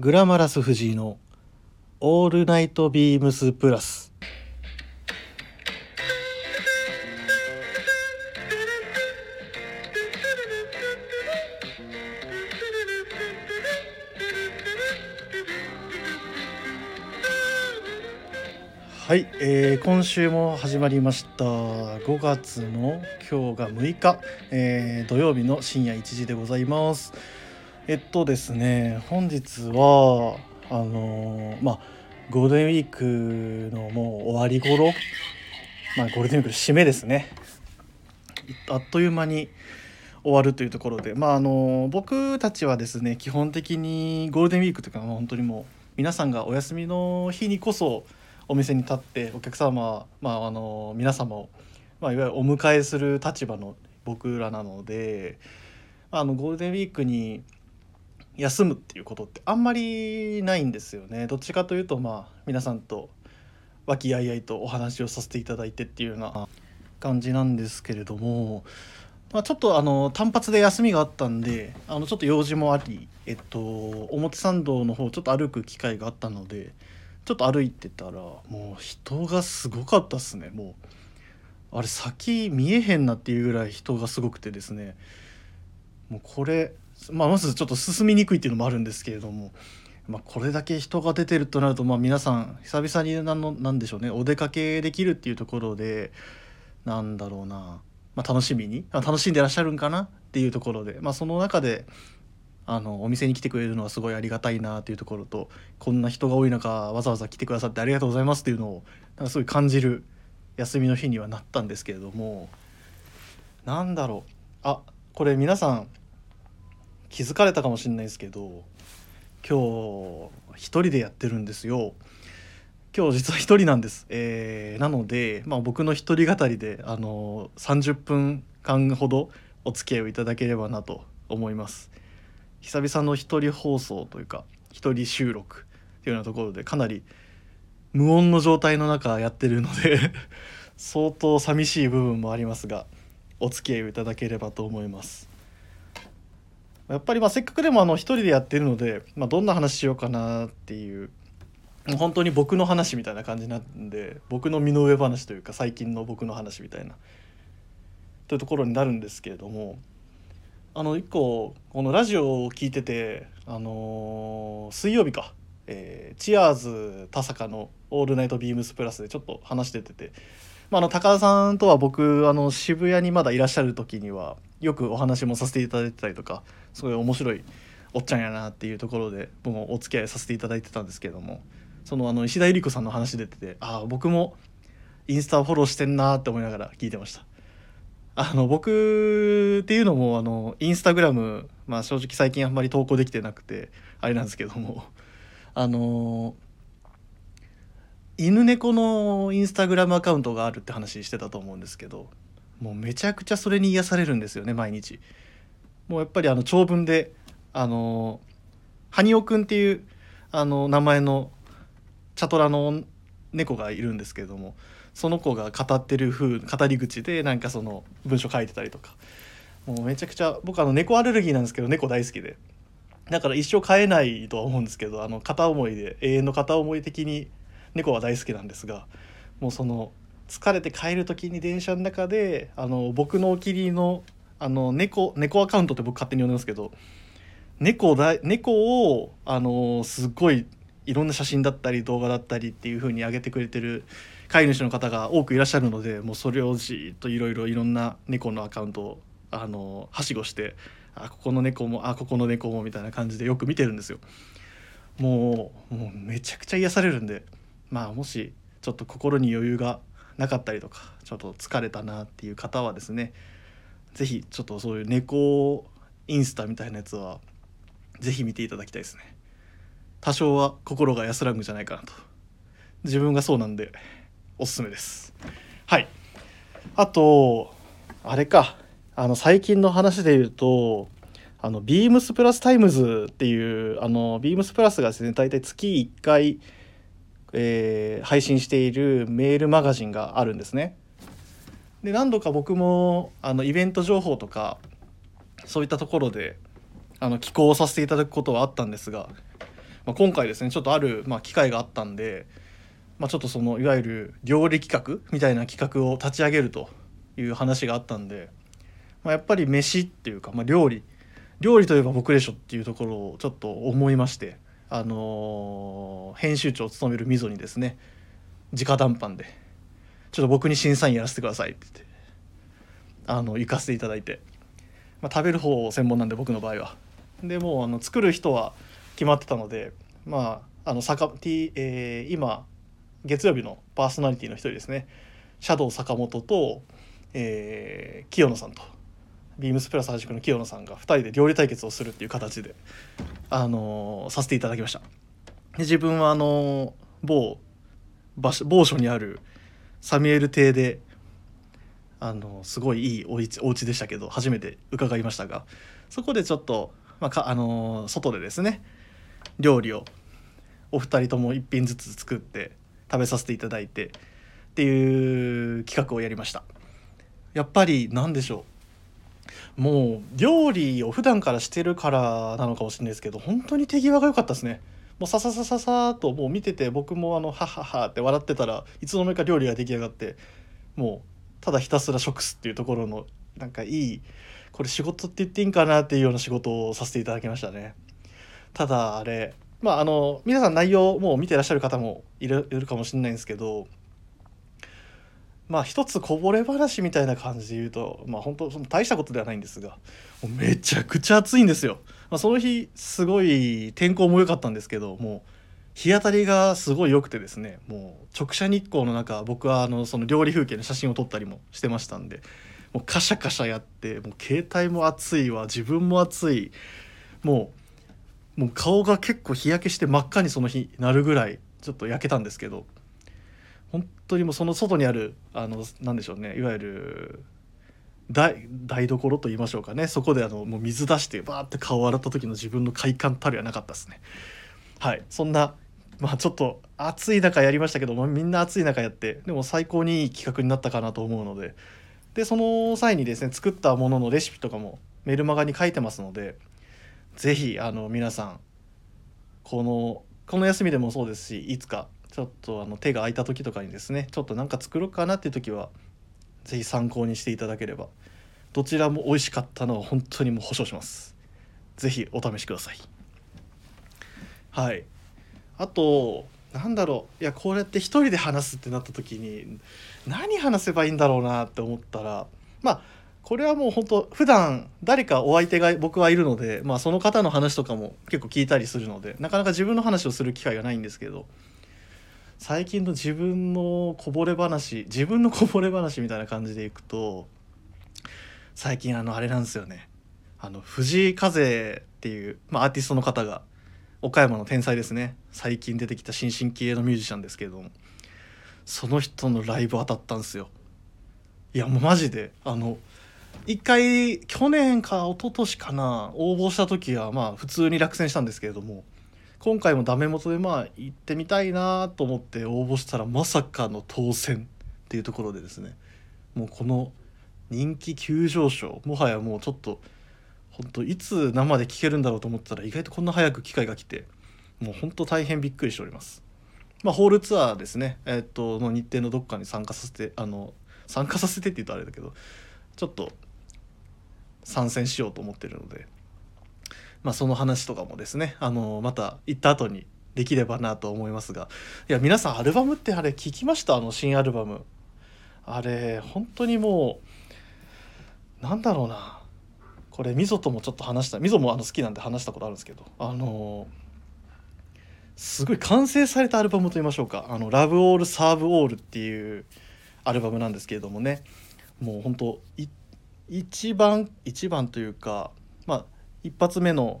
グラマラス藤井のオールナイトビームスプラス。はい、えー、今週も始まりました。5月の今日が6日、えー、土曜日の深夜1時でございます。えっとですね本日はあのー、まあゴールデンウィークのもう終わり頃まあゴールデンウィークの締めですね。あっという間に終わるというところでまああの僕たちはですね基本的にゴールデンウィークというか、本当にもう皆さんがお休みの日にこそお店に立ってお客様、まあ、あの皆様を、まあ、いわゆるお迎えする立場の僕らなのであのゴールデンウィークに休むっていうことってあんまりないんですよね。どっちかというとまあ皆さんと和気あいあいとお話をさせていただいてっていうような感じなんですけれども、まあ、ちょっとあの単発で休みがあったんであのちょっと用事もあり、えっと、表参道の方ちょっと歩く機会があったのでちょっと歩いてたらもう人がすごかったっすねもうあれ先見えへんなっていうぐらい人がすごくてですねもうこれ、まあ、まずちょっと進みにくいっていうのもあるんですけれども、まあ、これだけ人が出てるとなると、まあ、皆さん久々に何の何でしょうねお出かけできるっていうところでなんだろうな、まあ、楽しみに楽しんでらっしゃるんかなっていうところで、まあ、その中であのお店に来てくれるのはすごいありがたいなというところとこんな人が多い中わざわざ来てくださってありがとうございますっていうのをなんかすごい感じる休みの日にはなったんですけれどもなんだろう。あこれ皆さん気づかれたかもしれないですけど今日一人でやってるんですよ。今日実は一人なんです、えー、なので、まあ、僕の一人語りであの30分間ほどお付き合いをいただければなと思います。久々の一人放送というか一人収録っていうようなところでかなり無音の状態の中やってるので 相当寂しい部分もありますがお付き合いをいただければと思いますやっぱりまあせっかくでもあの一人でやってるので、まあ、どんな話しようかなっていう本当に僕の話みたいな感じなんで僕の身の上話というか最近の僕の話みたいなというところになるんですけれどもあの一個このラジオを聞いててあのー、水曜日か、えー、チアーズ田坂の「オールナイトビームスプラス」でちょっと話しててて、まあ、の高田さんとは僕あの渋谷にまだいらっしゃる時にはよくお話もさせていただいてたりとかすごい面白いおっちゃんやなっていうところで僕もお付き合いさせていただいてたんですけどもそのあの石田ゆり子さんの話出ててああ僕もインスタフォローしてんなって思いながら聞いてました。あの僕っていうのもあのインスタグラム、まあ、正直最近あんまり投稿できてなくてあれなんですけどもあの犬猫のインスタグラムアカウントがあるって話してたと思うんですけどもうめちゃくちゃそれに癒されるんですよね毎日。もうやっぱりあの長文であのハニオくんっていうあの名前のチャトラの猫がいるんですけれどもその子が語ってる風語り口でなんかその文章書いてたりとかもうめちゃくちゃ僕あの猫アレルギーなんですけど猫大好きでだから一生飼えないとは思うんですけどあの片思いで永遠の片思い的に猫は大好きなんですがもうその疲れて帰る時に電車の中であの僕のお気に入りのあの猫猫アカウントって僕勝手に呼んでますけど猫だ猫をあのすっごいいろんな写真だったり動画だったりっていう風に上げてくれてる飼い主の方が多くいらっしゃるのでもうそれをじっといろいろいろんな猫のアカウントをあのはしごしてあここの猫もあここの猫もみたいな感じでよく見てるんですよ。もうもうめちゃくちゃ癒されるんでまあもしちょっと心に余裕がなかったりとかちょっと疲れたなっていう方はですね是非ちょっとそういう猫インスタみたいなやつは是非見ていただきたいですね。多少は心が安らぐんじゃないかなと。自分がそうなんでおすすめです。はい。あとあれか。あの最近の話で言うとあの BEAMS PLUS TIMES っていうあの BEAMS PLUS がですね大体月1回、えー、配信しているメールマガジンがあるんですね。で何度か僕もあのイベント情報とかそういったところであの寄稿をさせていただくことはあったんですがまあ、今回ですねちょっとある、まあ、機会があったんで、まあ、ちょっとそのいわゆる料理企画みたいな企画を立ち上げるという話があったんで、まあ、やっぱり飯っていうか、まあ、料理料理といえば僕でしょっていうところをちょっと思いまして、あの、編集長を務める溝にですね直談判で「ちょっと僕に審査員やらせてください」って言ってあの行かせていただいて、まあ、食べる方専門なんで僕の場合は。でもうあの作る人は決まってたのでまああの坂、えー、今月曜日のパーソナリティの一人ですねシャドウ坂本と、えー、清野さんとビームスプラス原宿の清野さんが2人で料理対決をするっていう形で、あのー、させていただきました。で自分はあのー、某場所某所にあるサミュエル邸であのすごいいいお家お家でしたけど初めて伺いましたがそこでちょっと、まあ、かあの外でですね料理をお二人とも1品ずつ作って食べさせていただいてっていう企画をやりましたやっぱり何でしょうもう料理を普段からしてるからなのかもしれないですけど本当に手際が良かったですね。もうさささささともう見てて僕もあのはははって笑ってたらいつの間にか料理が出来上がってもうただひたすら食すっていうところのなんかいいこれ仕事って言っていいんかなっていうような仕事をさせていただきましたね。ただあれまああの皆さん内容もう見てらっしゃる方もいるいるかもしれないんですけどまあ一つこぼれ話みたいな感じで言うとまあ本当その大したことではないんですがもうめちゃくちゃ暑いんですよ、まあ、その日すごい天候も良かったんですけどもう日当たりがすごい良くてですねもう直射日光の中僕はあのその料理風景の写真を撮ったりもしてましたんでもうカシャカシャやってもう携帯も熱いわ自分も熱いもうもう顔が結構日焼けして真っ赤にその日なるぐらいちょっと焼けたんですけど本当にもうその外にあるあのなんでしょうねいわゆる台台所と言いましょうかね。そこであのもう水出してバーって顔を洗った時の自分の快感たるやなかったですね。はい。そんなまあちょっと暑い中やりましたけど、まあ、みんな暑い中やってでも最高にいい企画になったかなと思うので。でその際にですね作ったもののレシピとかもメルマガに書いてますので是非あの皆さんこのこの休みでもそうですしいつかちょっとあの手が空いた時とかにですねちょっとなんか作ろうかなっていう時は是非参考にしていただければ。どちらも美味しかったのは本当にもう保証します。是非お試しください。はい。あとなんだろう。いやこうやって一人で話すってなった時に何話せばいいんだろうなって思ったらまあこれはもう本当普段誰かお相手が僕はいるので、まあ、その方の話とかも結構聞いたりするのでなかなか自分の話をする機会がないんですけど最近の自分のこぼれ話自分のこぼれ話みたいな感じでいくと最近あのあれなんですよね。あの藤井風っていう、まあ、アーティストの方が岡山の天才ですね。最近出てきた新進気鋭のミュージシャンですけれども。その人のライブ当たったんですよ。いやもうマジで。あの一回去年か一昨年かな応募した時はまあ普通に落選したんですけれども。今回もダメ元でまあ行ってみたいなと思って応募したらまさかの当選っていうところでですね。もうこの人気急上昇。もはやもうちょっと本当いつ生で聴けるんだろうと思ったら意外とこんな早く機会が来て。もう本当大変びっくりしております。まあ、ホールツアーですね、えー、っとの日程のどっかに参加させてあの参加させてって言うとあれだけどちょっと参戦しようと思ってるので、まあ、その話とかもですねあのまた行った後にできればなと思いますが。いや皆さんアルバムってあれ聞きました？あの新アルバム。あれ本当にもうなんだろうな。これみぞともちょっと話したみぞもあの好きなんで話したことあるんですけど。あのすごい完成されたアルバムと言いましょうか「あのラブオールサーブオールっていうアルバムなんですけれどもね。もう本当一番一番というかまあ一発目の、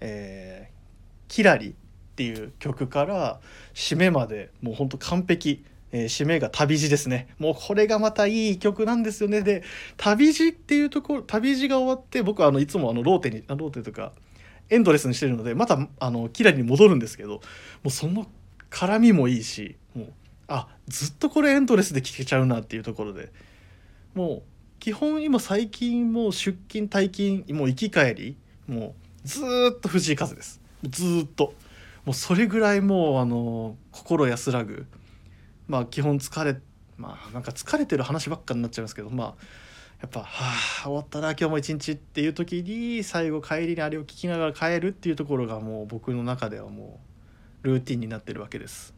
えー「キラリ」っていう曲から締めまでもうほんと完璧、えー、締めが旅路ですね。もうこれがまたいい曲なんですよね。で旅路っていうところ旅路が終わって僕はあのいつもあのローテにローテとかエンドレスにしてるのでまたあのキラリに戻るんですけどもうその絡みもいいしもうあずっとこれエンドレスで聴けちゃうなっていうところで。もう基本今最近もう出勤退勤もう行き帰りもうずっと藤井風です。ずっと。もうそれぐらいもうあの心安らぐ。まあ基本疲れまあなんか疲れてる話ばっかになっちゃいますけどまあやっぱ「はあ終わったな今日も一日」っていう時に最後帰りにあれを聞きながら帰るっていうところがもう僕の中ではもうルーティンになってるわけです。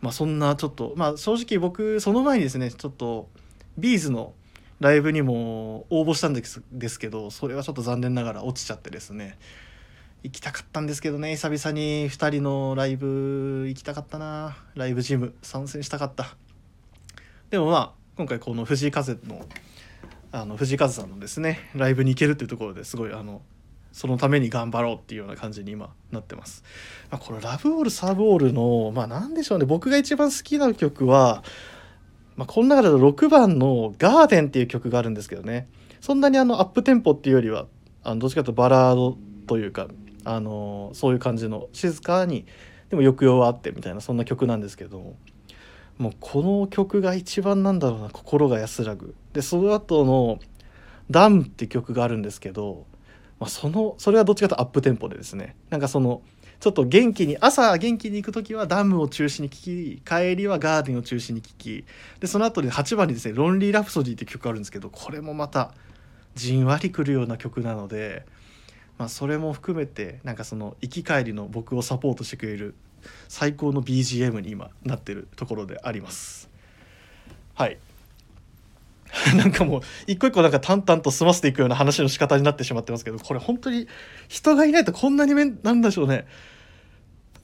まあそんなちょっとまあ正直僕その前にですねちょっとビーズのライブにも応募したんですですけどそれはちょっと残念ながら落ちちゃってですね。行きたかったんですけどね久々に2人のライブ行きたかったな。ライブジム参戦したかった。でもまあ今回この藤井風のあの藤井風さんのですねライブに行けるっていうところですごいあのそのために頑張ろうっていうような感じに今なってます。まあ、このラブオールサブオールのまあ何でしょうね。僕が一番好きな曲はまあ、この中だと6番の「ガーデン」っていう曲があるんですけどね。そんなにあのアップテンポっていうよりはあのどっちかというとバラードというか、あのそういう感じの静かにでも抑揚はあってみたいなそんな曲なんですけどもうこの曲が一番なんだろうな心が安らぐ。でその後の「ダム」って曲があるんですけど、まあ、そのそれはどっちかというとアップテンポでですね。なんかその「ちょっと元気に朝元気に行く時はダムを中心に聴き帰りはガーデンを中心に聴き。でその後で8番にですね「ロンリー・ラプソディ」って曲あるんですけどこれもまたじんわりくるような曲なので、まあ、それも含めてなんかその行き帰りの僕をサポートしてくれる最高の BGM に今なってるところであります。はい。なんかもう一個一個なんか淡々と済ませていくような話の仕方になってしまってますけどこれ本当に人がいないとこんなにめなんでしょうね。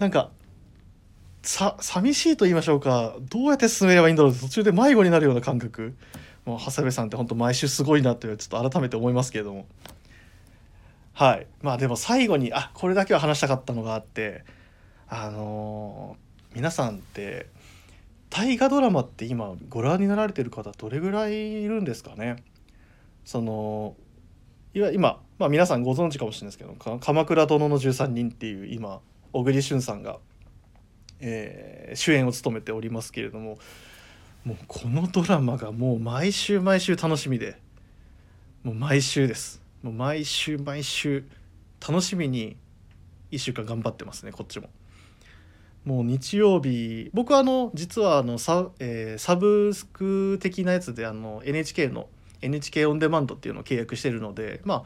なんかさ寂しいと言いましょうか。どうやって進めればいいんだろう。って途中で迷子になるような感覚。もう長谷部さんって本当毎週すごいなってちょっと改めて思いますけれども。はい。まあでも最後にあこれだけは話したかったのがあってあのー、皆さんって大河ドラマって今ご覧になられてる方どれぐらいいるんですかね。そのいわ今、まあ、皆さんご存知かもしれないですけど「鎌倉殿の13人」っていう今小栗旬さんが、えー、主演を務めておりますけれどももうこのドラマがもう毎週毎週楽しみでもう毎週ですもう毎週毎週楽しみに1週間頑張ってますねこっちも。もう日曜日僕はあの実はあのサ,、えー、サブスク的なやつであの NHK の NHK オンデマンドっていうのを契約してるのでまあ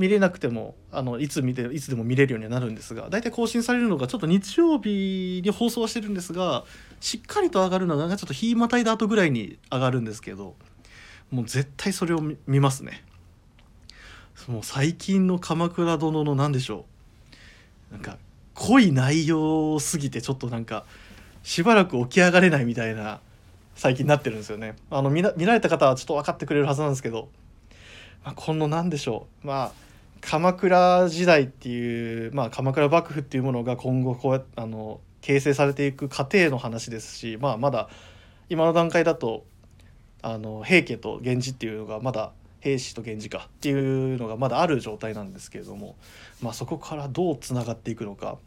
見れなくてもあのいつ見ていつでも見れるようにはなるんですが大体更新されるのがちょっと日曜日に放送はしてるんですがしっかりと上がるのがちょっと日またいだ後ぐらいに上がるんですけどもう絶対それを見ますね。もう最近の「鎌倉殿」の何でしょうなんか濃い内容すぎてちょっとなんかしばらく起き上がれないみたいな最近になってるんですよね。あの見られた方はちょっと分かってくれるはずなんですけど、まあ、この何でしょうまあ鎌倉時代っていう、まあ、鎌倉幕府っていうものが今後こうやあの形成されていく過程の話ですし、まあ、まだ今の段階だとあの平家と源氏っていうのがまだ平氏と源氏かっていうのがまだある状態なんですけれども、まあ、そこからどうつながっていくのか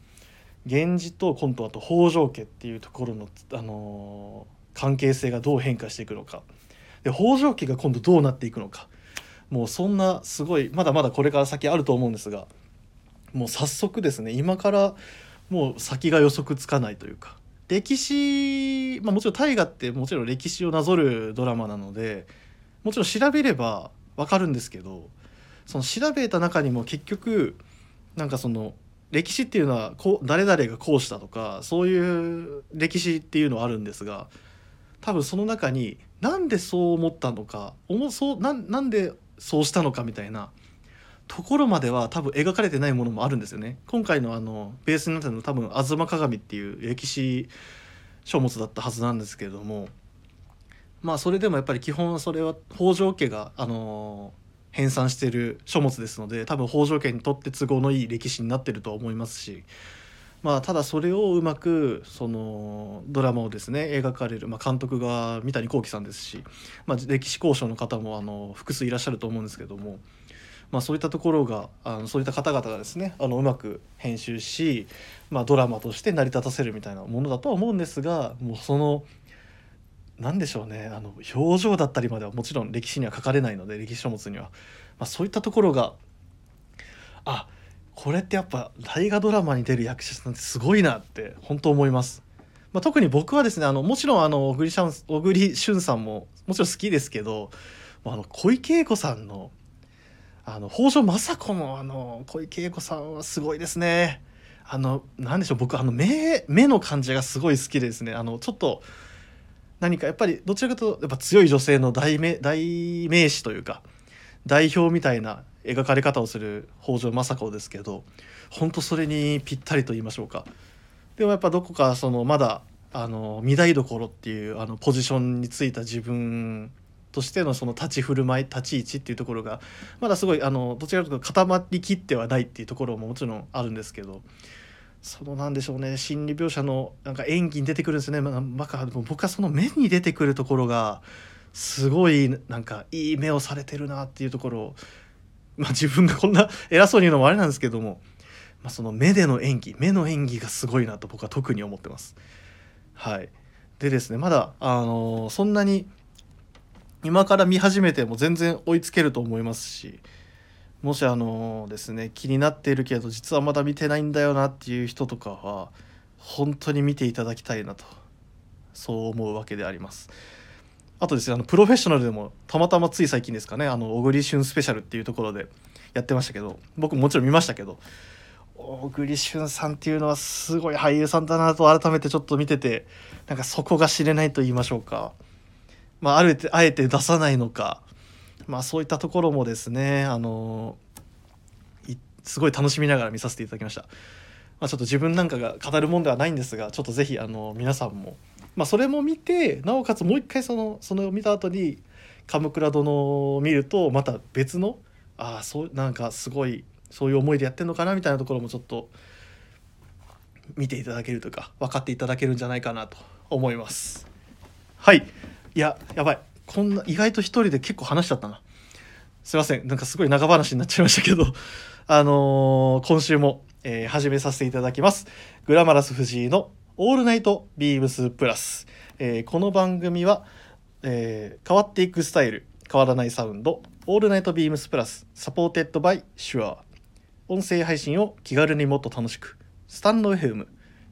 源氏と今度あと北条家っていうところの、あの関係性がどう変化していくのか。で北条家が今度どうなっていくのか。もうそんなすごいまだまだこれから先あると思うんですがもう早速ですね今からもう先が予測つかないというか歴史、まあ、もちろん大河ってもちろん歴史をなぞるドラマなのでもちろん調べれば分かるんですけどその調べた中にも結局なんかその歴史っていうのはこう誰々がこうしたとかそういう歴史っていうのはあるんですが多分その中になんでそう思ったのかそうななんでそうしたのかみたいな。ところまでは多分描かれてないものもあるんですよね。今回のあのベースになったの多分「吾妻鏡」っていう歴史書物だったはずなんですけれども。まあそれでもやっぱり基本それは北条家があの編纂してる書物ですので多分北条家にとって都合のいい歴史になってると思いますし。まあ、ただそれをうまくそのドラマをですね描かれる、まあ、監督が三谷幸喜さんですし、まあ、歴史交渉の方もあの複数いらっしゃると思うんですけども、まあ、そういったところがあのそういった方々がですねあのうまく編集し、まあ、ドラマとして成り立たせるみたいなものだとは思うんですがもうその何でしょうねあの表情だったりまではもちろん歴史には書かれないので歴史書物には、まあ、そういったところがあこれってやっぱ大河ドラマに出る役者さんってすごいなって本当思います。まあ、特に僕はですねあのもちろんあの小栗小栗旬さんももちろん好きですけどあの小池栄子さんのあの北条政子のあの小池栄子さんはすごいですね。あの何でしょう僕あの目目の感じがすごい好きですね。あのちょっと何かやっぱりどちらかというとやっぱ強い女性の代名代名詞というか代表みたいな描かれ方をする北条政子ですけど本当それにぴったりと言いましょうか。でもやっぱどこかそのまだあの御台所っていうあのポジションについた自分としてのその立ち振る舞い立ち位置っていうところがまだすごいあのどちらかというと固まりきってはないっていうところももちろんあるんですけどそのなんでしょうね心理描写のなんか演技に出てくるんですね、まあ、僕はその目に出てくるところがすごいなんかいい目をされてるなっていうところを、まあ、自分がこんな偉そうに言うのもあれなんですけども、まあ、その目での演技目の演技がすごいなと僕は特に思ってます。はい、でですねまだあのそんなに今から見始めても全然追いつけると思いますしもしあのですね気になっているけど実はまだ見てないんだよなっていう人とかは本当に見ていただきたいなとそう思うわけであります。あとですねあのプロフェッショナルでもたまたまつい最近ですかねあの小栗旬スペシャルっていうところでやってましたけど僕ももちろん見ましたけど。小栗旬さんっていうのはすごい俳優さんだなと改めてちょっと見ててなんかそこが知れないと言いましょうか。まあ、あえてあえて出さないのか、まあ、そういったところもですねあのすごい楽しみながら見させていただきました。まあ、ちょっと自分なんかが語るもんではないんですがちょっと是非あの皆さんも、まあ、それも見てなおかつもう一回そのそれを見た後に「鎌倉殿」を見るとまた別のああそうなんかすごいそういう思いでやってんのかなみたいなところもちょっと見ていただけるというか分かっていただけるんじゃないかなと思います。はい。いややばい。こんな意外と一人で結構話しちゃったな。すいません。なんかすごい長話になっちゃいましたけどあのー、今週も、えー、始めさせていただきます。グラマラス藤井のオールナイト BEAMS PLUS、えー、この番組は、えー、変わっていくスタイル変わらないサウンドオールナイト BEAMS PLUS supported by Shure 音声配信を気軽にもっと楽しくスタンド FM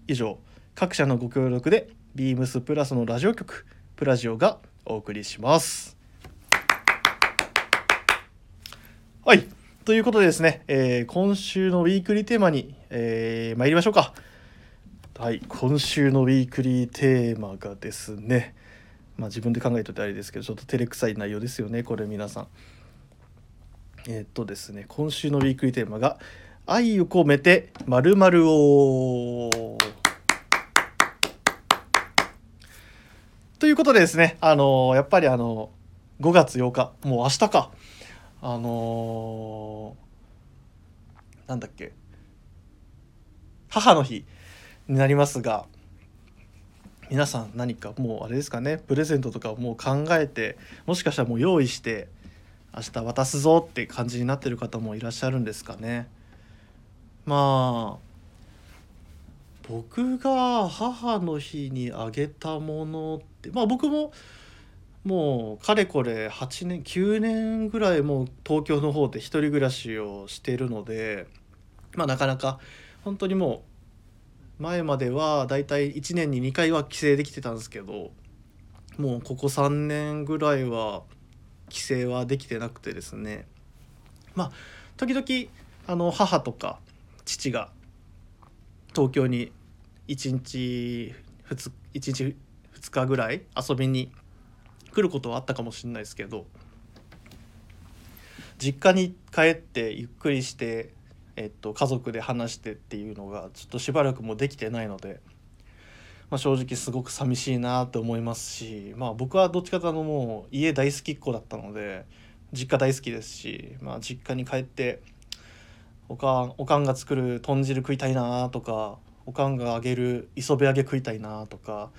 以上各社のご協力で BEAMS PLUS のラジオ局プラジオがお送りします。はい。ということでですね、えー、今週のウィークリーテーマに、えー、参りましょうか。はい。今週のウィークリーテーマがですね、まあ自分で考えといてあれですけど、ちょっと照れくさい内容ですよね、これ皆さん。えー、っとですね、今週のウィークリーテーマが、愛を込めて〇〇をということでですね、あのー、やっぱりあのー、5月8日、もう明日か、あのー、なんだっけ、母の日になりますが、皆さん何かもうあれですかね、プレゼントとかをもう考えて、もしかしたらもう用意して、明日渡すぞって感じになってる方もいらっしゃるんですかね。まあ僕が母の日にあげたものってまあ僕ももうかれこれ8年9年ぐらいもう東京の方で一人暮らしをしてるのでまあなかなか本当にもう前まではだいたい1年に2回は帰省できてたんですけどもうここ3年ぐらいは帰省はできてなくてですね。まあ時々あの母とか父が東京に1日 2, 1日2日ぐらい遊びに来ることはあったかもしれないですけど実家に帰ってゆっくりして、えっと、家族で話してっていうのがちょっとしばらくもできてないので、まあ、正直すごく寂しいなと思いますし、まあ、僕はどっちかというともう家大好きっ子だったので実家大好きですし、まあ、実家に帰っておかおかんが作る豚汁食いたいなとかおかんがあげる磯辺揚げ食いたいなとか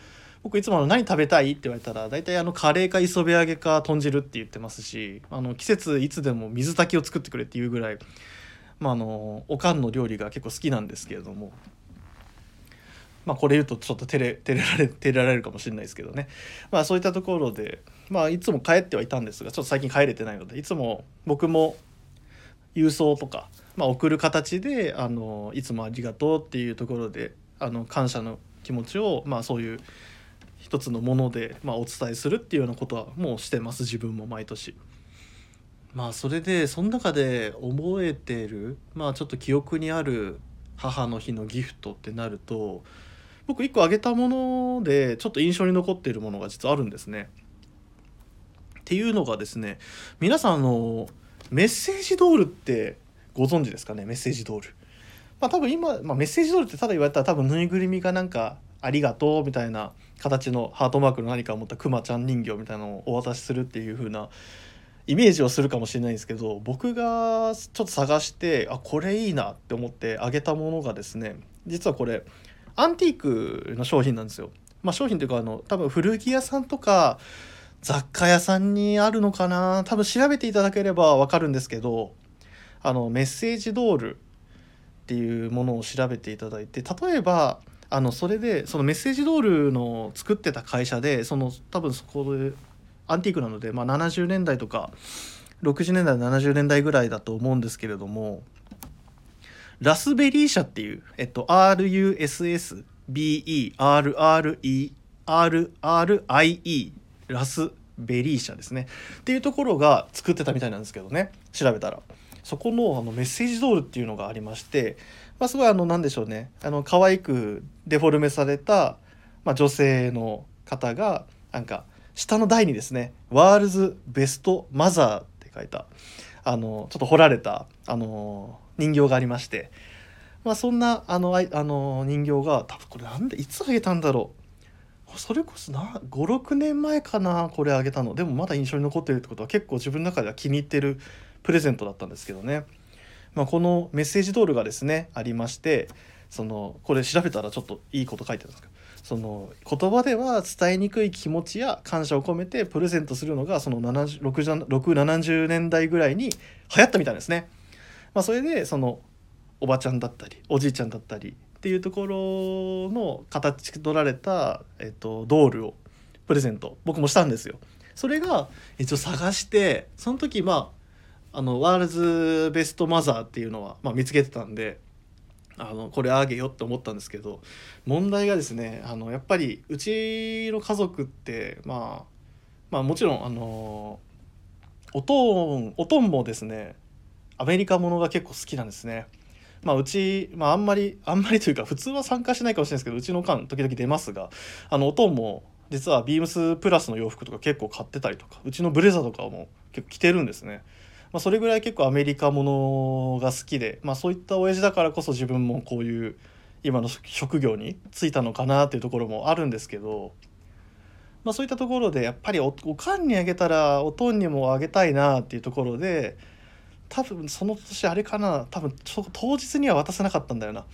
僕いつもの何食べたい？って言われたら大体あのカレーか磯辺揚げか豚汁って言ってますしあの季節いつでも水炊きを作ってくれっていうぐらい、まあ、あのおかんの料理が結構好きなんですけれども。まあこれ言うとちょっと照れ照れられ照れられるかもしれないですけどねまあそういったところでまあいつも帰ってはいたんですがちょっと最近帰れてないのでいつも僕も郵送とか、まあ、送る形であのいつもありがとうっていうところであの感謝の気持ちを、まあ、そういう一つのもので、まあ、お伝えするっていうようなことはもうしてます自分も毎年。まあそれでその中で覚えてるまあちょっと記憶にある母の日のギフトってなると僕1個あげたものでちょっと印象に残っているものが実はあるんですね。っていうのがですね皆さんあのメッセージドールってご存知ですかね？メッセージドール。まあ多分今、まあ、メッセージドールってただ言われたら多分ぬいぐるみがなんか「ありがとう」みたいな形のハートマークの何かを持ったくまちゃん人形みたいなのをお渡しするっていう風なイメージをするかもしれないんですけど僕がちょっと探してあこれいいなって思ってあげたものがですね実はこれアンティークの商品なんですよ。まあ、商品というかあの多分古着屋さんとか雑貨屋さんにあるのかな多分調べていただければ分かるんですけどあのメッセージドールっていうものを調べていただいて例えばあのそれでそのメッセージドールの作ってた会社でその多分そこでアンティークなので、まあ、70年代とか60年代70年代ぐらいだと思うんですけれどもラスベリー社っていう、えっと、RUSSBERRERRIE ラスベリー社ですね。っていうところが作ってたみたいなんですけどね調べたら。そこのあのメッセージドールっていうのがありまして、まあ、すごいあの何でしょうね。あの可愛くデフォルメされた、まあ、女性の方がなんか下の台にですね「ワールズ・ベスト・マザー」って書いたあのちょっと彫られたあの人形がありまして、まあ、そんなあのあの人形が多分これなんでいつあげたんだろう。それこそ56年前かなこれあげたの。でもまだ印象に残ってるってことは結構自分の中では気に入ってるプレゼントだったんですけどね、まあ、このメッセージドールがですねありましてそのこれ調べたらちょっといいこと書いてあるんですけどその言葉では伝えにくい気持ちや感謝を込めてプレゼントするのがその670年代ぐらいに流行ったみたいですね。まあ、それでそのおばちゃんだったりおじいちゃんだったりっていうところの形取られた、えっと、ドールをプレゼント僕もしたんですよ。それが一応探してその時まああのワールズベストマザーっていうのは、まあ、見つけてたんであのこれあげよって思ったんですけど問題がですねあのやっぱりうちの家族ってまあまあもちろんあのおとんおとんもですねアメリカものが結構好きなんですね。まあ、うち、まあ、あんまりあんまりというか普通は参加しないかもしれないですけどうちの間時々出ますがあのおとんも実はビームスプラスの洋服とか結構買ってたりとかうちのブレザーとかも結構着てるんですね。まあ、それぐらい結構アメリカものが好きで、まあ、そういった親父だからこそ自分もこういう今の職業に就いたのかなっていうところもあるんですけど、まあ、そういったところでやっぱりおおかんにあげたらおとんにもあげたいなっていうところで多分その年あれかな多分当日には渡せなかったんだよな。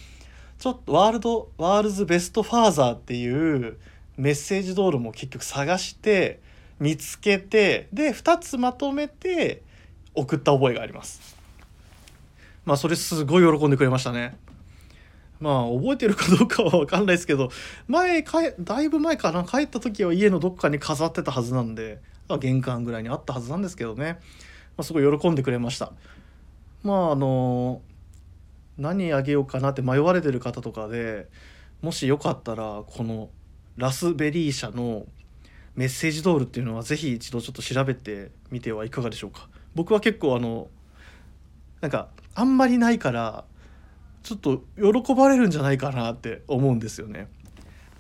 ちょっとワールドワールズベストファーザーっていうメッセージドールも結局探して見つけてで2つまとめて送った覚えがあります。まあそれすごい喜んでくれましたね。まあ覚えてるかどうかは分かんないですけど前かだいぶ前かな。帰った時は家のどっかに飾ってたはずなんで、ま、玄関ぐらいにあったはずなんですけどね、まあ、すごい喜んでくれました。まああの何あげようかなって迷われてる方とかでもしよかったらこのラスベリー社のメッセージドールっていうのは是非一度ちょっと調べてみてはいかがでしょうか。僕は結構あのなんかあんまりないからちょっと喜ばれるんじゃないかなって思うんですよね。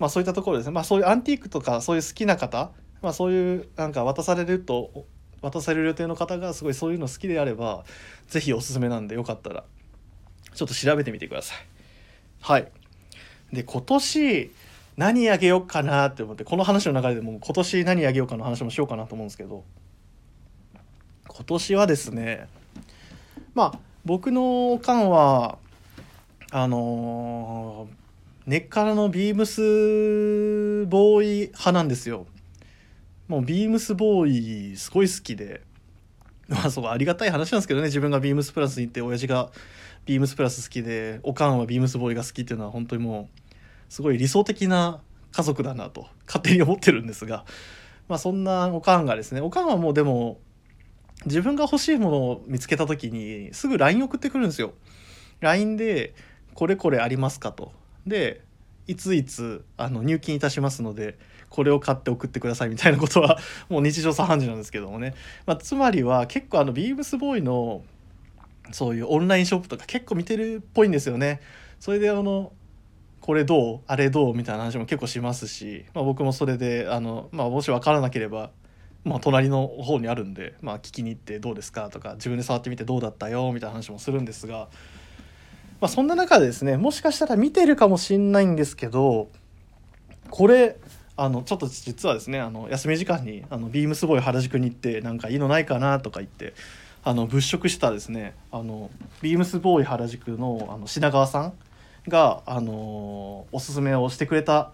まあそういったところですね。まあそういうアンティークとかそういう好きな方、まあそういうなんか渡されると渡される予定の方がすごいそういうの好きであれば是非おすすめなんでよかったらちょっと調べてみてください。はい。で今年何あげようかなって思ってこの話の流れでも今年何あげようかの話もしようかなと思うんですけど今年はですねまあ僕のおかんはあのー、根っからのビームスボーイ派なんですよ。もうビームスボーイすごい好きでまあそうありがたい話なんですけどね自分がビームスプラスに行って親父がビームスプラス好きでおかんはビームスボーイが好きっていうのは本当にもうすごい理想的な家族だなと勝手に思ってるんですがまあそんなおかんがですねおかんはもうでも自分が欲しいものを見つけた時にすぐ LINE 送ってくるんですよ。LINE で「これこれありますか?」と。でいついつあの入金いたしますのでこれを買って送ってくださいみたいなことは もう日常茶飯事なんですけどもね、まあ、つまりは結構あのビームスボーイのそういうオンラインショップとか結構見てるっぽいんですよね。それであのこれどう？あれどう？みたいな話も結構しますし、まあ、僕もそれであの、まあ、もし分からなければ、まあ、隣の方にあるんで、まあ、聞きに行ってどうですかとか自分で触ってみてどうだったよみたいな話もするんですが、まあ、そんな中でですねもしかしたら見てるかもしんないんですけどこれあのちょっと実はですねあの休み時間にあのビームスボーイ原宿に行ってなんかいいのないかなとか言ってあの物色したですねあのビームスボーイ原宿のあの品川さんが、あのおすすめをしてくれた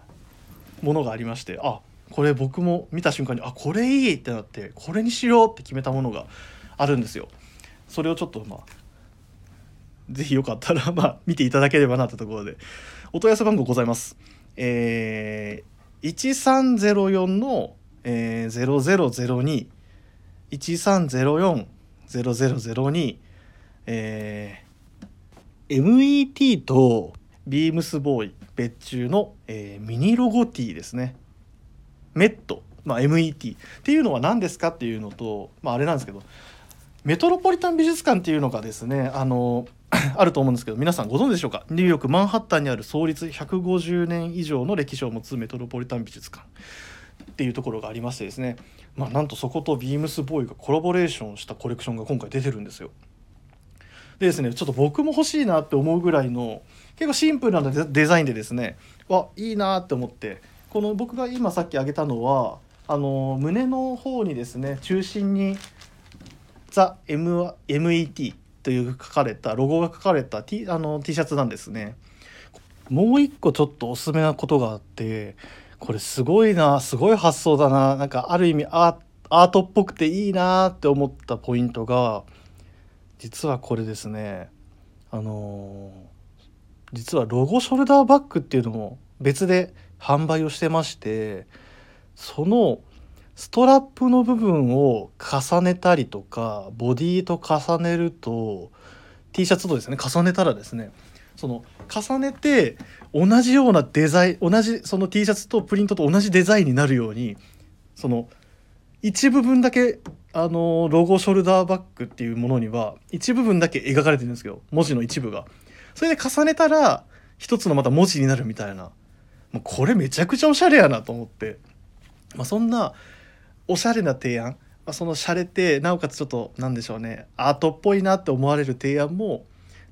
ものがありましてあこれ僕も見た瞬間にあこれいいってなってこれにしようって決めたものがあるんですよ。それをちょっとまあぜひよかったら まあ見ていただければなってところでお問い合わせ番号ございます。えー、1304の、えー、0002 1304-0002えー、MET とビームスボーイ別注の、えー、ミニロゴ T ですねメット、まあ、MET っていうのは何ですかっていうのと、まあ、あれなんですけどメトロポリタン美術館っていうのがですねあの あると思うんですけど皆さんご存知でしょうか？ニューヨークマンハッタンにある創立150年以上の歴史を持つメトロポリタン美術館っていうところがありましてですね、まあ、なんとそことビームスボーイがコラボレーションしたコレクションが今回出てるんですよ。でですねちょっと僕も欲しいなって思うぐらいの結構シンプルなデザインでですねわいいなって思ってこの僕が今さっき挙げたのはあの胸の方にですね中心に「ザ・ MET」という書かれたロゴが書かれた T, あの T シャツなんですね。もう一個ちょっとおすすめなことがあってこれすごいなすごい発想だななんかある意味アートっぽくていいなって思ったポイントが実はこれですねあの、実はロゴショルダーバッグっていうのも別で販売をしてましてそのストラップの部分を重ねたりとかボディと重ねると T シャツとですね重ねたらですねその重ねて同じようなデザイン同じその T シャツとプリントと同じデザインになるようにその一部分だけあのロゴショルダーバッグっていうものには一部分だけ描かれてるんですけど文字の一部が。それで重ねたら一つのまた文字になるみたいなもうこれめちゃくちゃおしゃれやなと思って、まあ、そんなおしゃれな提案、まあ、そのしゃれてなおかつちょっと何でしょうね。アートっぽいなって思われる提案も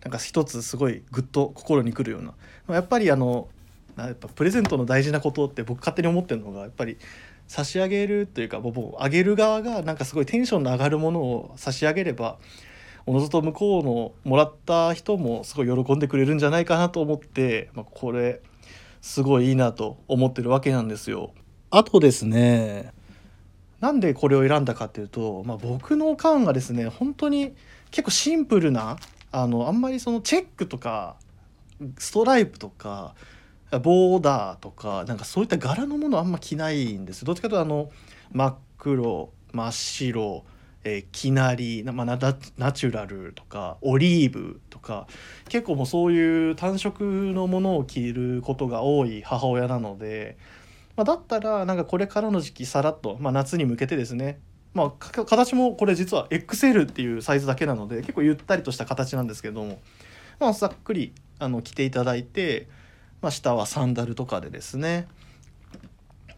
なんか一つすごいグッと心にくるような。まやっぱりあのやっぱプレゼントの大事なことって僕勝手に思ってるのがやっぱり差し上げるというか僕あげる側がなんかすごいテンションの上がるものを差し上げればおのずと向こうのもらった人もすごい喜んでくれるんじゃないかなと思って、まあ、これすごいいいなと思ってるわけなんですよ。あとですねなんでこれを選んだかっていうと、まあ、僕の缶がですね本当に結構シンプルなあのあんまりそのチェックとかストライプとかボーダーとかなんかそういった柄のものあんま着ないんですどっちかというとあの真っ黒真っ白えー、きなり、まあ、ナチュラルとかオリーブとか結構もうそういう単色のものを着ることが多い母親なので、まあ、だったらなんかこれからの時期さらっと、まあ、夏に向けてですねまあ、形もこれ実は XL っていうサイズだけなので結構ゆったりとした形なんですけども、まあ、ざっくりあの着ていただいて、まあ、下はサンダルとかでですね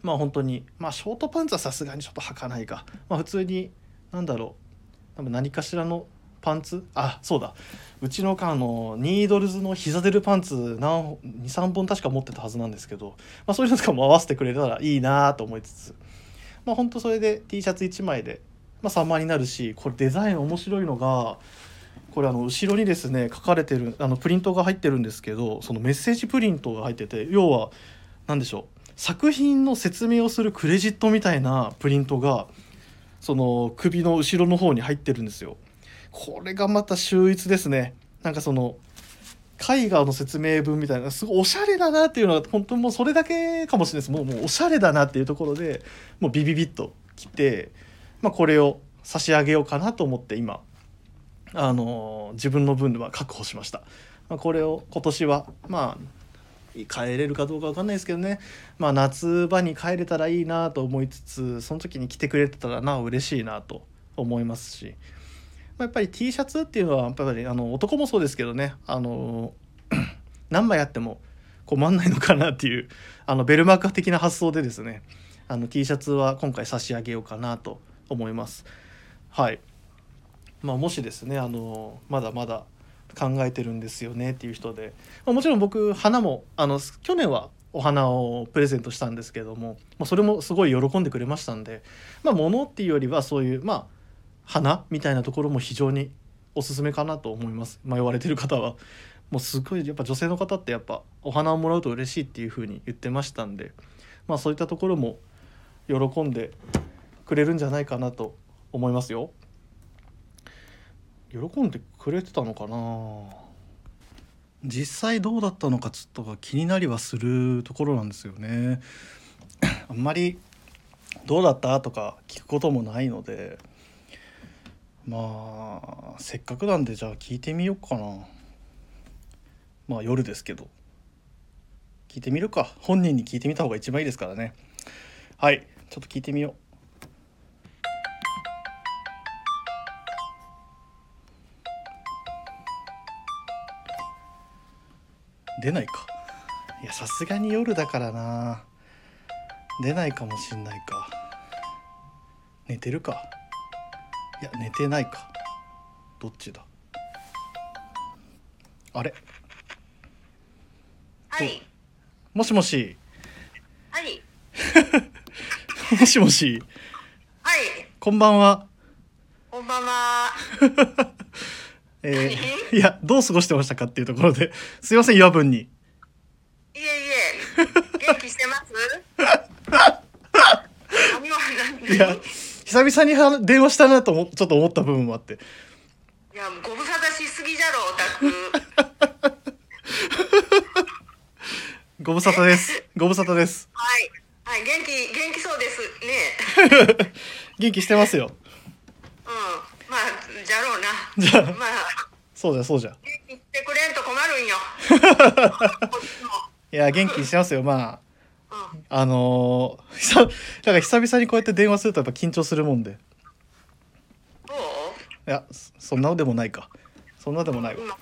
まあ本当にまあショートパンツはさすがにちょっと履かないか、まあ、普通に何だろう。多分何かしらのパンツ？あそうだ。うちのあのニードルズの膝出るパンツ23本確か持ってたはずなんですけど、まあ、そういうのとかも合わせてくれたらいいなと思いつつ。まあ本当それで T シャツ1枚で、まあ、3万になるしこれデザイン面白いのがこれあの後ろにですね書かれてるあのプリントが入ってるんですけどそのメッセージプリントが入ってて要は何でしょう。作品の説明をするクレジットみたいなプリントがその首の後ろの方に入ってるんですよ。これがまた秀逸ですね。なんかその絵画の説明文みたいなすごいおしゃれだなっていうのは本当もうそれだけかもしれないですもうもうおしゃれだなっていうところでもうビビビッと来て、まあ、これを差し上げようかなと思って今あの自分の分では確保しました、まあ、これを今年はまあ帰れるかどうかわかんないですけどね。まあ夏場に帰れたらいいなと思いつつその時に来てくれてたらな嬉しいなと思いますし、まあ、やっぱり T シャツっていうのはやっぱりあの男もそうですけどね。あの 何枚あっても困んないのかなっていうあのベルマーク的な発想でですね。あの T シャツは今回差し上げようかなと思います。はい。まあもしですねあのまだまだ考えてるんですよねっていう人で、まあ、もちろん僕花もあの去年はお花をプレゼントしたんですけども、まあ、それもすごい喜んでくれましたんでまあ物っていうよりはそういうまあ花みたいなところも非常におすすめかなと思います。迷われてる方は。もうすごいやっぱ女性の方ってやっぱお花をもらうと嬉しいっていう風に言ってましたんでまあそういったところも喜んでくれるんじゃないかなと思いますよ。喜んでくれてたのかな。実際どうだったのかちょっとが気になりはするところなんですよね。あんまりどうだったとか聞くこともないのでまあせっかくなんでじゃあ聞いてみようかな。まあ夜ですけど。聞いてみるか。本人に聞いてみた方が一番いいですからね。はい。ちょっと聞いてみよう。出ないか。いやさすがに夜だからな。出ないかもしんないか。寝てるか。いや寝てないか。どっちだ。あれ。はい。もしもし。はい。もしもし。はい。こんばんは。こんばんは。えーいやどう過ごしてましたかっていうところですいません夜分にいえいえ。元気してます？いや久々には電話したなと思ちょっと思った部分もあっていや、ご無沙汰しすぎじゃろ、オタク。ご無沙汰ですご無沙汰ですはい。はい、元気、元気そうですね。元気してますようん。まあ、じゃろうな。じゃあまあ、そうじゃそうじゃ元気してくれんと困るんよ。いや元気にしてますよまうん。ああのー、久だから久々にこうやって電話するとやっぱ緊張するもんでどう？いやそそんなのでもないかそんなでもないわ今、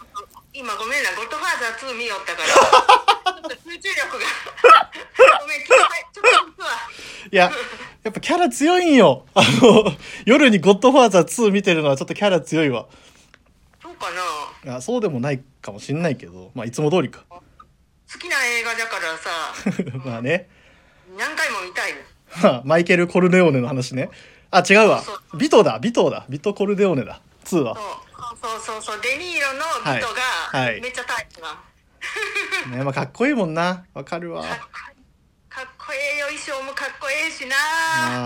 今ごめんな、ゴッドファーザー2見よったから。ちょっと集中力が。ごめん、聞いて、ちょっと。いややっぱキャラ強いんよ。あの夜に「ゴッドファーザー2」見てるのはちょっとキャラ強いわ。そうかな。いやそうでもないかもしんないけど。まあいつも通りか。好きな映画だからさ、まあね。何回も見たいの。ま あマイケル・コルネオーネの話ね。あ違うわ。そうそう。ビトだビトだ。ビト・コルネオーネだ。2は。そう。そうそうそう、デニーロのビトが、はい。はい。めっちゃタイプな。ねまあかっこいいもんな。わかるわ。かっこええよ、衣装もかっこええしな。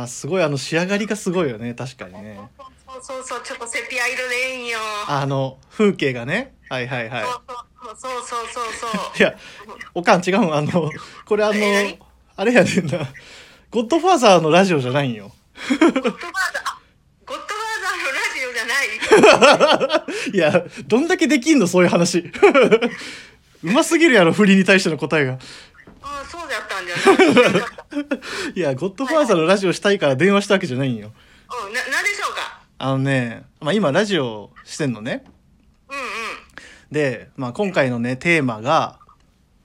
あーすごいあの仕上がりがすごいよね。確かにね。そうそうそう、ちょっとセピア色でええんよ。あの風景がね。はいはいはい。そうそうそうそう。いやおかん違うん。あのこれあのあれやねんな。ゴッドファーザーのラジオじゃないんよ。ゴッドファーザー、あゴッドファーザーのラジオじゃない？いやどんだけできんの？そういう話うますぎるやろ振りに対しての答えがああ、そうだったんじゃない？いやゴッドファーザーのラジオしたいから電話したわけじゃないんようん、な、なんでしょうか？あのね、まあ、今ラジオしてんのねうんうん。で、まあ、今回のねテーマが、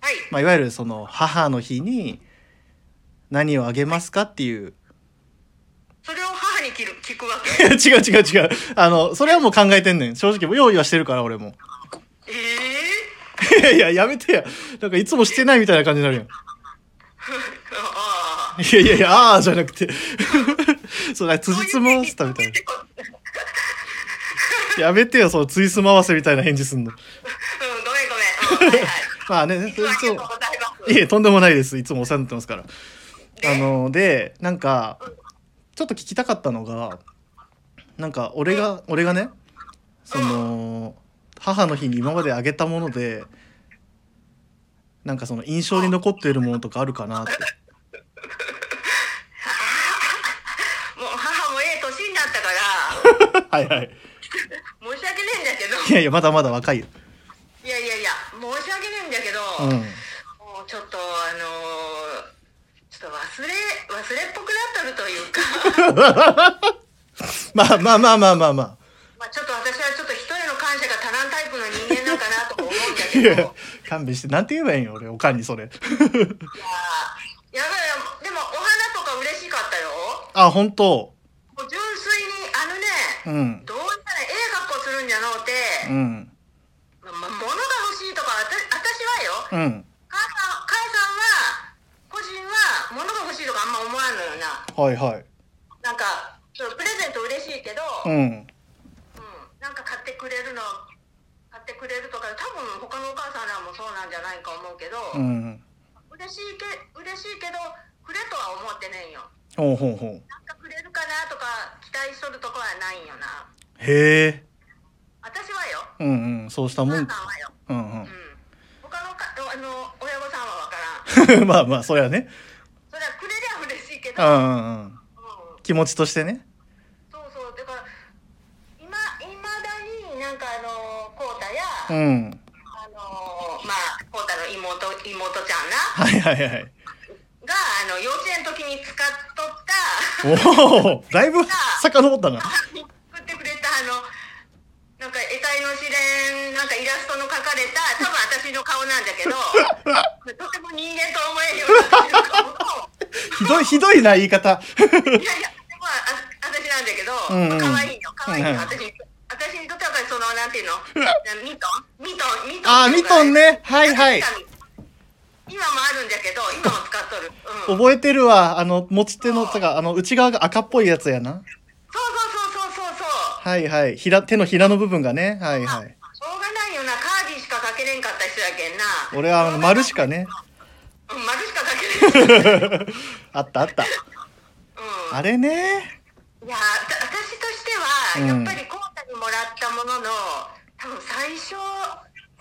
はい。まあ、いわゆるその母の日に何をあげますかっていうそれを母に聞く聞くわけ？違う違う違うあのそれはもう考えてんねん正直用意はしてるから俺もええ いやいややめてや。なんかいつもしてないみたいな感じになるやん。ああ。いやいやいやああじゃなくて。そうだ辻褄合わせたみたいな。やめてよその辻褄合わせみたいな返事すんの。うん、ごめんごめん。うん、はいはい。まあねいつもありがとうございます。いえとんでもないです。いつもお世話になってますから。あのでなんかちょっと聞きたかったのがなんか俺が俺がねその母の日に今まであげたものでなんかその印象に残っているものとかあるかなって。もう母もええ年になったから、はいはい。申し訳ねえんだけど。いやいやまだまだ若いよ。いやいやいや申し訳ねえんだけど、うん。もうちょっとあのーちょっと忘れ忘れっぽくなっとるというか。まあまあまあまあまあままあちょっと私はちょっと一人の感謝が足らんタイプかなとも思うんだけどいや勘弁してなんて言えばいいんよ俺おかんにそれ。やばいやでもお花とか嬉しかったよ。あ本当もう純粋にあのねうん。どうしたらええ格好するんじゃのうて、うん。まま物が欲しいとか私私はようん。母さん母さんは個人は物が欲しいとかあんま思わんのよな。はいはい。なんかそのプレゼント嬉しいけど、うん。うん。なんか買ってくれるのくれるとか多分他のお母さんらもそうなんじゃないか思うけど、うん。嬉しいけ嬉しいけどくれとは思ってねんよ。ほうほうほう。なんかくれるかなとか期待しとるとこはないんよな。へえ。私はよ。うんうん。そうしたおもん。母さんはよ。うんうん。他のかあの親御さんはわからん。う んまあまあそりゃね。それはくれりゃ嬉しいけうど、うんんうん。うん。気持ちとしてねそうそうだから今いまだになんかあのコータや、うんあのまあコータの妹妹ちゃんな。はいはいはい。があの幼稚園の時に使っとったおおだいぶ遡ったな。作ってくれたあのなんか得体の知れんなんかイラストの描かれた多分私の顔なんだけど とても人間と思えるようなひどいひどいな言い方。いやいやでもあ私なんだけど、うんうん。可愛いよ可愛いよ、うん私に私にとってはそのなんていうの？ミトン？ミトン？ミトンあーミトンね。はいはい。今もあるんだけど今も使っとる、うん、そう覚えてるわあの持ち手のとかあの内側が赤っぽいやつやなそうそうそうそうそうはいはいひら手のひらの部分がねはいはいしょうがないよなカーディしかかけれんかった人やけんな俺はあの丸しかねうん丸しかかけれんうんあったあったあれねいやた私としては、うんやっぱりコータにもらったものの多分最初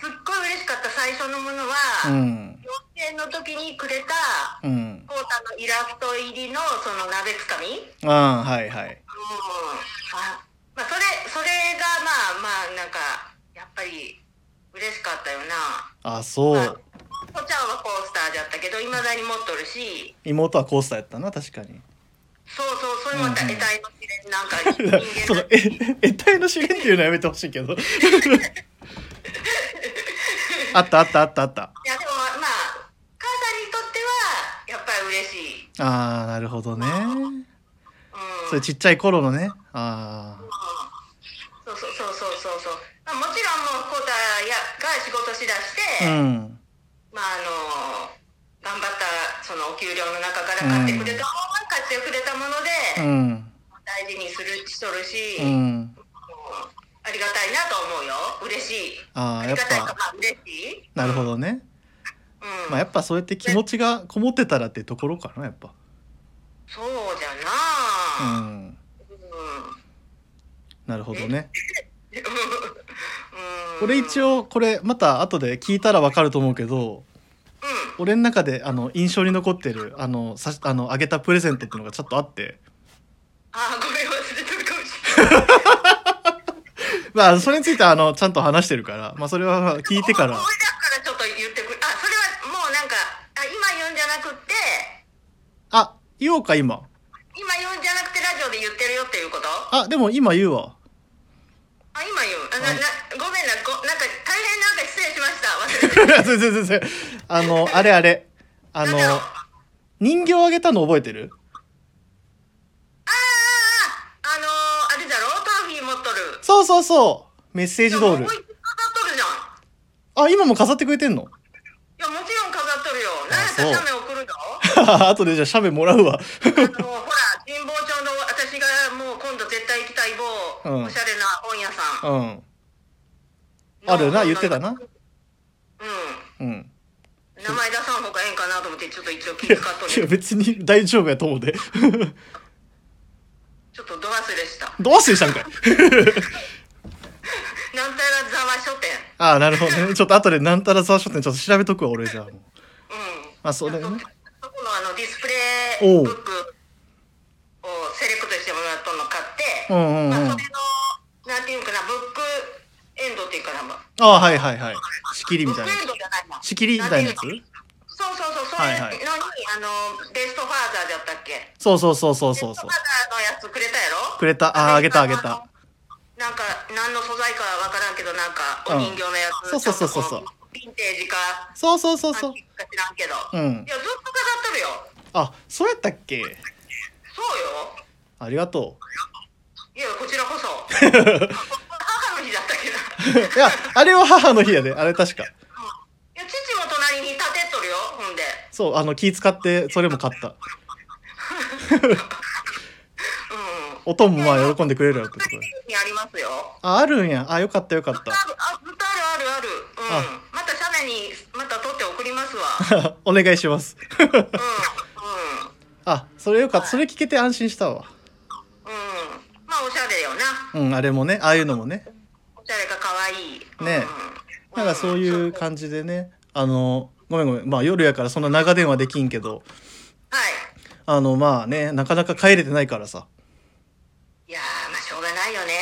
すっごい嬉しかった最初のものは、うん。幼稚園の時にくれたうん。コータのイラスト入りのその鍋つかみ、うんああはいはい。あまあ、それそれがまあまあなんかやっぱり嬉しかったよな。あそう。こちゃんはコースターだったけどいまだに持っとるし。妹はコースターやったな確かにそうそうそれまた得体の知れんなんか 人その間え 得体の試練っていうのはやめてほしいけど。あったあったあったあった。いやでもまあまあ母さんにとってはやっぱり嬉しい。ああなるほどね。うん。それちっちゃい頃のね。あそうそうそうそうそうそう。まあもちろんもうコータやが仕事しだして、あうん。まああの頑張ったそのお給料の中から買ってくれたもってくれたもので、うん大事にするしとるし、ううんんありがたいなと思うよ。嬉しい。あああやっぱりがたいかまあ嬉しい。なるほどねうん。まあやっぱそうやって気持ちがこもってたらってところかなやっぱそうじゃうな。んうん。なるほどね うん。俺一応これまた後で聞いたらわかると思うけどうん。俺の中であの印象に残ってるあのさあのあげたプレゼントっていうのがちょっとあって。あーごめん忘れてるかもしれない。まあそれについてはあのちゃんと話してるからまあそれは聞いてから。思い出すからちょっと言ってくる。あ、それはもうなんか、あ今言うんじゃなくって、あ言おうか今。今言うんじゃなくてラジオで言ってるよっていうこと？あでも今言うわあ、今言う。あななごめんな、ごなんか大変なんか失礼しました。忘れて全然全然あの あれあれあのなんだろう人形あげたの覚えてる？ああ、あのー、あれだろ？トロフィー持っとる。そうそうそうメッセージドール飾っとるじゃん。あ今も飾ってくれてんの？いや、もちろん飾っとるよ。あなんやったそうら写メ送るよ。後でじゃあ写メもらうわあの ほら、神保町の私がもう今度絶対行きたい某、うん。おしゃれな本屋さん。うん。あるな言ってたな。うん。うん。名前出さん方がええんかなと思ってちょっと一応気遣っといやる別に大丈夫やと思うで。ちょっとど忘れした。どう忘れしたんかい。なんたらざわ書店。ああなるほどね。ちょっと後でなんたらザワ書店ちょっと調べとくわ俺じゃあもう。うん。まあそうだよね。そこのあのディスプレイブックをセレクトしてもらったの買って、うんうんうん。まあ、それのていうかなブックエンドっていうかなああはいはいはい。仕切りみたいなやクエンドじゃないなつ。仕切りみたいなやつ？そうそうそうそれのに、はいはい。あのベストファーザーだったっけ？そうそうそうそうそうそう。ベストファーザーのやつくれたやろ？くれた。あーあげたあげたのなんか何の素材かは分からんけどなんかお人形のやつ、うんそうそうそうそう。ヴィンテージか。そうそうそうそう。知らんけど、うん。いやずっと飾っとるよ。あそうやったっけ？そうよ。ありがといやこちらこそ。母の日だったっけなう いやあれは母の日やで。あれ確か。いや父も隣に立てっとるよほんで。そうあの気使ってそれも買った。うん。おとんもまあ喜んでくれるやろってとこでにありますよ。ああるんや。あよかったよかっあるあずっとあるある。あるうん。あ。また写メにまた撮って送りますわ。た お願いします。うん。うん。あそれよかった。それ聞けて安心したわうんまあおしゃれよなうんあれもねああいうのもね。おしゃれが可愛い。ね。うん。なんかそういう感じでねあのごめんごめん。まあ夜やからそんな長電話できんけど。はい。あのまあねなかなか帰れてないからさ。いやーまあしょうがないよね。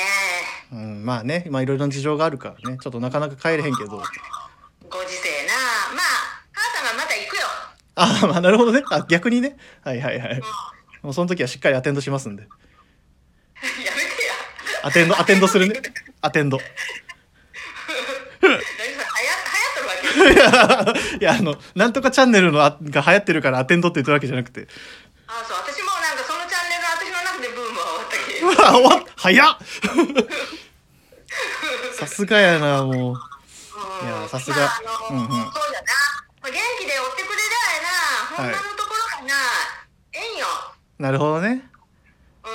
うんまあねまあいろいろな事情があるからね。ちょっとなかなか帰れへんけど。ご時世な。まあ母さんがまた行くよ。あまあなるほどね。あ逆にね。はいはいはい。もうその時はしっかりアテンドしますんで。やめてやアテンドアテンドするね。アテンド。何それ流行流行っとるわけ？いやあのなんとかチャンネルのあが流行ってるからアテンドって言ってるわけじゃなくて。あそう私もなんかそのチャンネル私の中でブームは終わったけうわ終わっ早っ！さすがやなもう。うん。いやさすが。まああのうんうん。そうだな、まあ、元気で追ってくれりゃえな、ほんまのところがな。ええんよ。なるほどね。うん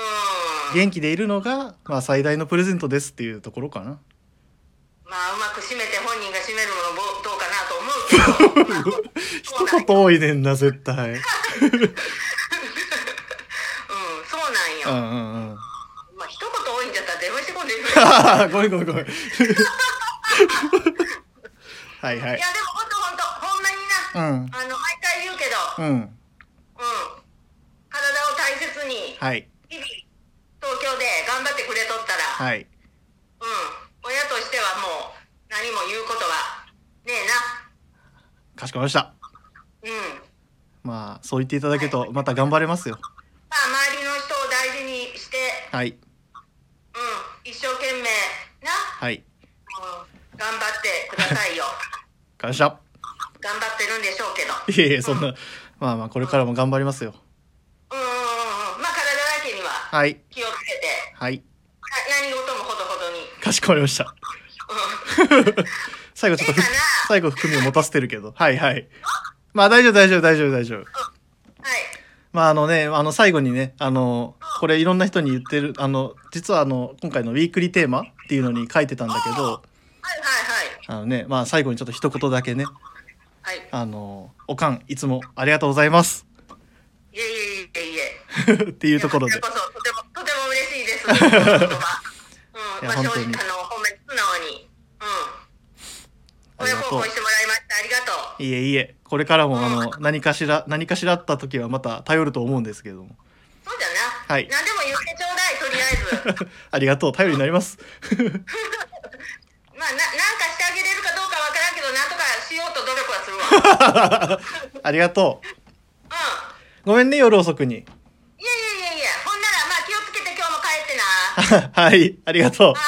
元気でいるのが、まあ、最大のプレゼントですっていうところかな。まあうまく締めて本人が締めるのもどうかなと思うけど。一言多いねんな絶対うんそうなんよ、うんうんうん。まあ一言多いんじゃったら電話してこんでいいいやでもごめんごめんごめん。はいはい。ほんとほんとほんまにな、うん。あの毎回言うけど。うん。うん。体を大切に。はい京で頑張ってくれとったら、はい。うん。親としてはもう何も言うことはねえな。かしこまりました。うん。まあそう言っていただけるとまた頑張れますよ。まあ周りの人を大事にしてはい。うん。一生懸命な、はい。うん、頑張ってくださいよ。感謝頑張ってるんでしょうけど。いえいえそんなまあまあこれからも頑張りますようんうんうんうんまあ体だけにははい。気をつけて。はい。な何事もほどほどに。かしこまりました。うん。最後ちょっと最後含みを持たせてるけど。はいはい。まあ大丈夫大丈夫大丈夫大丈夫。はい。まああのねあの最後にねあのこれいろんな人に言ってるあの実はあの今回のウィークリーテーマっていうのに書いてたんだけどはいはいはい。あのねまあ最後にちょっと一言だけね。はい。あのおかんいつもありがとうございます。いえいえいえいえ。っていうところでその言葉うん、まあ正直あのほんまに素直に、うん、ありがとう。親孝行してもらいました。ありがとう。いえいえ。これからもあの何かしら何かしらあった時はまた頼ると思うんですけれども。そうだな。はい。何でも言ってちょうだいとりあえず。ありがとう。頼りになります。まあななんかしてあげれるかどうかわからんけどなんとかしようと努力はするわ。ありがとう。ん。うごめんね夜遅くに はいありがとうは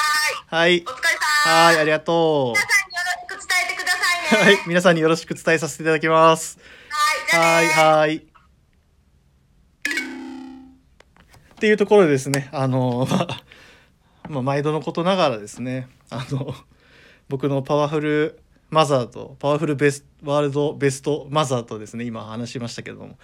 はい。お疲れさーん。はいありがと皆さんによろしく伝えてくださいうね。はい皆さんによろしく伝えさせていただきますはい。はいねはいっていうところでですねあの まあまあ毎度のことながらですねあの僕のパワフルマザーとパワフルベスワールドベストマザーとですね今話しましたけれども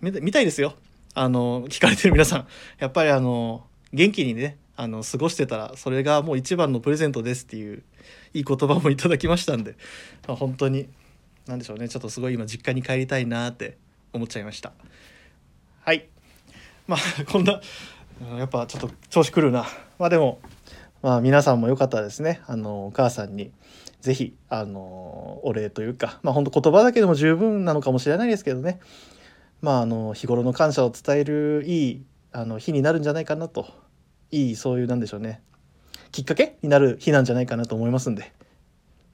見たいですよあの聞かれてる皆さんやっぱりあの元気にねあの過ごしてたらそれがもう一番のプレゼントですっていういい言葉もいただきましたんで、まあ、本当になんでしょうねちょっとすごい今実家に帰りたいなって思っちゃいました。はい。まあ こんなやっぱちょっと調子狂うな。まあでもまあ皆さんもよかったらですね。あのお母さんにぜひあのお礼というかまあ本当言葉だけでも十分なのかもしれないですけどね。まああの日頃の感謝を伝えるいいあの日になるんじゃないかなといいそういうなんでしょうね。きっかけになる日なんじゃないかなと思いますんで。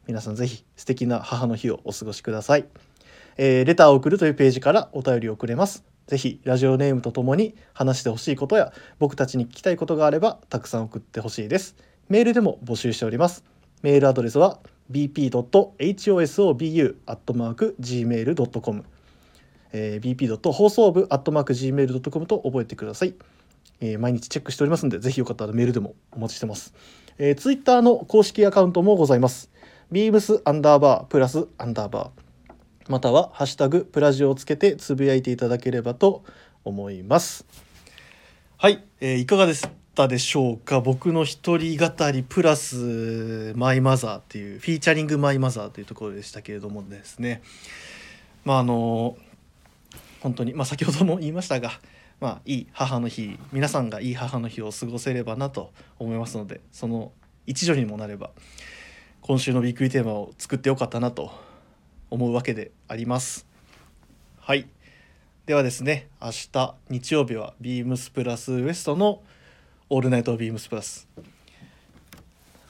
皆さんぜひ素敵な母の日をお過ごしください、えー、レターを送るというページからお便りをくれます。ぜひラジオネームとともに話してほしいことや僕たちに聞きたいことがあればたくさん送ってほしいです。メールでも募集しております。メールアドレスは bp.hosobu.gmail.com えー、bp. 放送部 .gmail.com と覚えてください、えー、毎日チェックしておりますのでぜひよかったらメールでもお待ちしてます、えー、ツイッターの公式アカウントもございます。beams アンダーバープラスアンダーバー。またはハッシュタグプラジオをつけてつぶやいていただければと思います。はい、えー、いかがですったでしょうか？僕の一人語りプラスマイマザーっていう featuring my mother というところでしたけれどもですね。まああの本当にまあ先ほども言いましたがまあいい母の日皆さんがいい母の日を過ごせればなと思いますのでその一助にもなれば今週のビッグリテーマを作ってよかったなと思うわけであります。はい。ではですね明日日曜日はビームスプラスウエストの「オールナイトビームスプラス。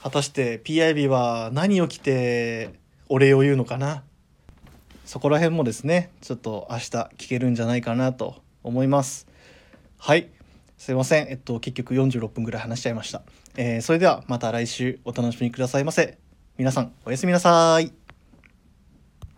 果たして PIB は何を着てお礼を言うのかな？そこら辺もですねちょっと明日聞けるんじゃないかなと思います。はい。すいません。えっと結局46分ぐらい話しちゃいました、えー、それではまた来週お楽しみくださいませ。皆さんおやすみなさい。